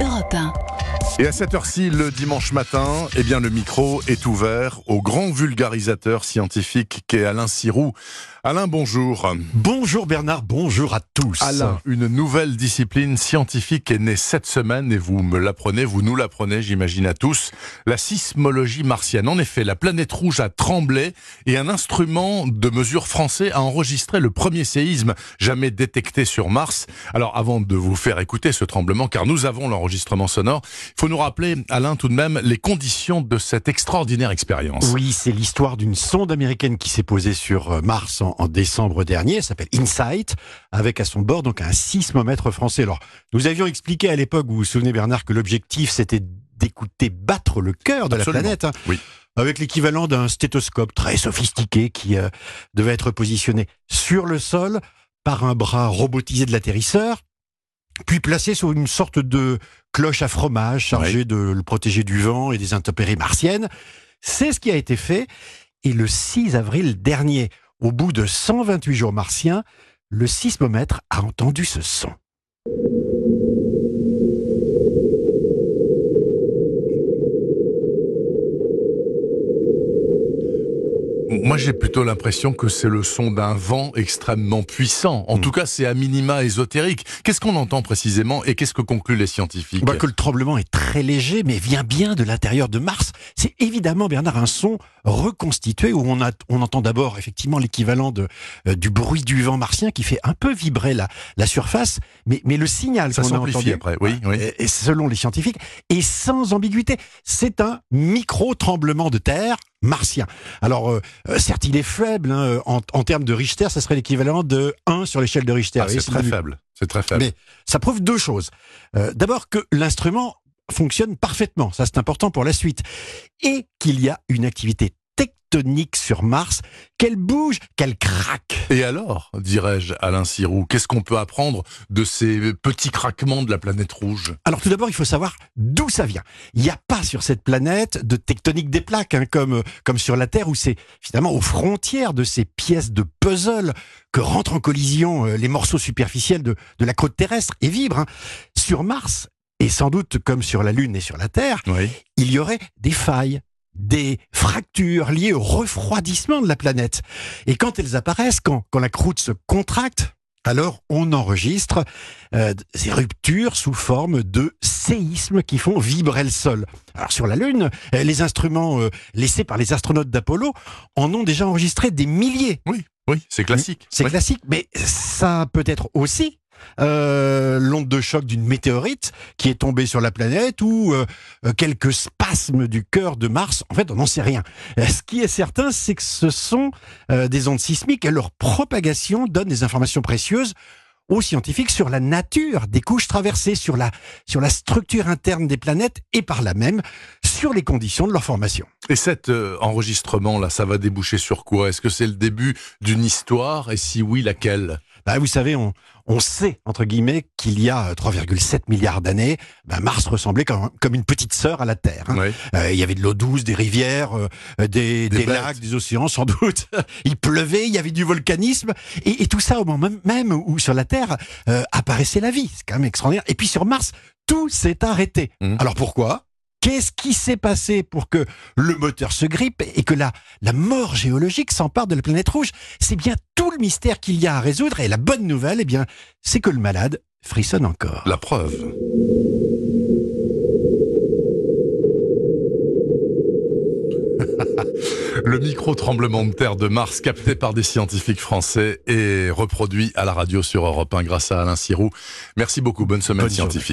Europe 1. Et à cette heure-ci, le dimanche matin, eh bien, le micro est ouvert au grand vulgarisateur scientifique qu'est Alain Sirou. Alain, bonjour. Bonjour Bernard, bonjour à tous. Alain, une nouvelle discipline scientifique est née cette semaine et vous me l'apprenez, vous nous l'apprenez, j'imagine à tous, la sismologie martienne. En effet, la planète rouge a tremblé et un instrument de mesure français a enregistré le premier séisme jamais détecté sur Mars. Alors avant de vous faire écouter ce tremblement, car nous avons l'enregistrement sonore, il faut nous rappeler, Alain, tout de même, les conditions de cette extraordinaire expérience. Oui, c'est l'histoire d'une sonde américaine qui s'est posée sur euh, Mars en, en décembre dernier. Elle s'appelle InSight, avec à son bord donc un sismomètre français. Alors, nous avions expliqué à l'époque, vous vous souvenez Bernard, que l'objectif c'était d'écouter battre le cœur de Absolument. la planète. hein, Oui. avec l'équivalent d'un stéthoscope très sophistiqué qui euh, devait être positionné sur le sol par un bras robotisé de l'atterrisseur, puis placé sur une sorte de cloche à fromage chargée de le protéger du vent et des intempéries martiennes. C'est ce qui a été fait. Et le 6 avril dernier, au bout de 128 jours martiens, le sismomètre a entendu ce son. Moi, j'ai plutôt l'impression que c'est le son d'un vent extrêmement puissant. En Mm. tout cas, c'est à minima ésotérique. Qu'est-ce qu'on entend précisément et qu'est-ce que concluent les scientifiques Bah, que le tremblement est très léger, mais vient bien de l'intérieur de Mars. C'est évidemment, Bernard, un son reconstitué où on, a, on entend d'abord effectivement l'équivalent de, euh, du bruit du vent martien qui fait un peu vibrer la, la surface, mais, mais le signal qu'on a entendu, après, oui, oui. selon les scientifiques, est sans ambiguïté. C'est un micro-tremblement de terre martien. Alors, euh, euh, certes, il est faible. hein, en, en termes de Richter, ça serait l'équivalent de 1 sur l'échelle de Richter. Ah, c'est très du- faible. C'est très faible. mais ça prouve deux choses. Euh, D'abord que l'instrument fonctionne parfaitement, ça c'est important pour la suite, et qu'il y a une activité tectonique sur Mars, qu'elle bouge, qu'elle craque. Et alors, dirais-je, Alain Sirou, qu'est-ce qu'on peut apprendre de ces petits craquements de la planète rouge? Alors tout d'abord, il faut savoir d'où ça vient. Il n'y a pas sur cette planète de tectonique des plaques, hein, comme, comme sur la Terre, où c'est finalement aux frontières de ces pièces de puzzle que rentrent en collision euh, les morceaux superficiels de, de la croûte terrestre et vibrent. hein. Sur Mars, et sans doute comme sur la Lune et sur la Terre, Oui. il y aurait des failles, des fractures liées au refroidissement de la planète. Et quand elles apparaissent, quand, quand la croûte se contracte, alors on enregistre euh, ces ruptures sous forme de séismes qui font vibrer le sol. Alors sur la Lune, euh, les instruments euh, laissés par les astronautes d'Apollo en ont déjà enregistré des milliers. Oui, oui, c'est classique. C'est Oui. classique, mais ça peut être aussi euh, l'onde de choc d'une météorite qui est tombée sur la planète ou euh, euh, quelques spasmes du cœur de Mars. En fait, on n'en sait rien. Ce qui est certain, c'est que ce sont des ondes sismiques et leur propagation donne des informations précieuses aux scientifiques sur la nature des couches traversées, sur la, sur la structure interne des planètes et par là même sur les conditions de leur formation. Et cet enregistrement-là, ça va déboucher sur quoi? Est-ce que c'est le début d'une histoire? Et si oui, laquelle? Bah, vous savez, on, on sait, entre guillemets, qu'il y a euh, 3,7 milliards d'années, bah, Mars ressemblait comme, comme une petite sœur à la Terre. hein. Oui. Euh, il y avait de l'eau douce, des rivières, euh, des, Des lacs, des océans sans doute. il pleuvait, il y avait du volcanisme. Et, et tout ça au moment même- où sur la Terre euh, apparaissait la vie. C'est quand même extraordinaire. Et puis sur Mars, tout s'est arrêté. Mhm. Alors pourquoi? Qu'est-ce qui s'est passé pour que le moteur se grippe et que la, la mort géologique s'empare de la planète rouge? C'est bien tout le mystère qu'il y a à résoudre. Et la bonne nouvelle, eh bien, c'est que le malade frissonne encore. La preuve. Le micro-tremblement de terre de Mars capté par des scientifiques français et reproduit à la radio sur Europe 1 grâce à Alain Sirou. Merci beaucoup. Bonne semaine Bonne journée. scientifique.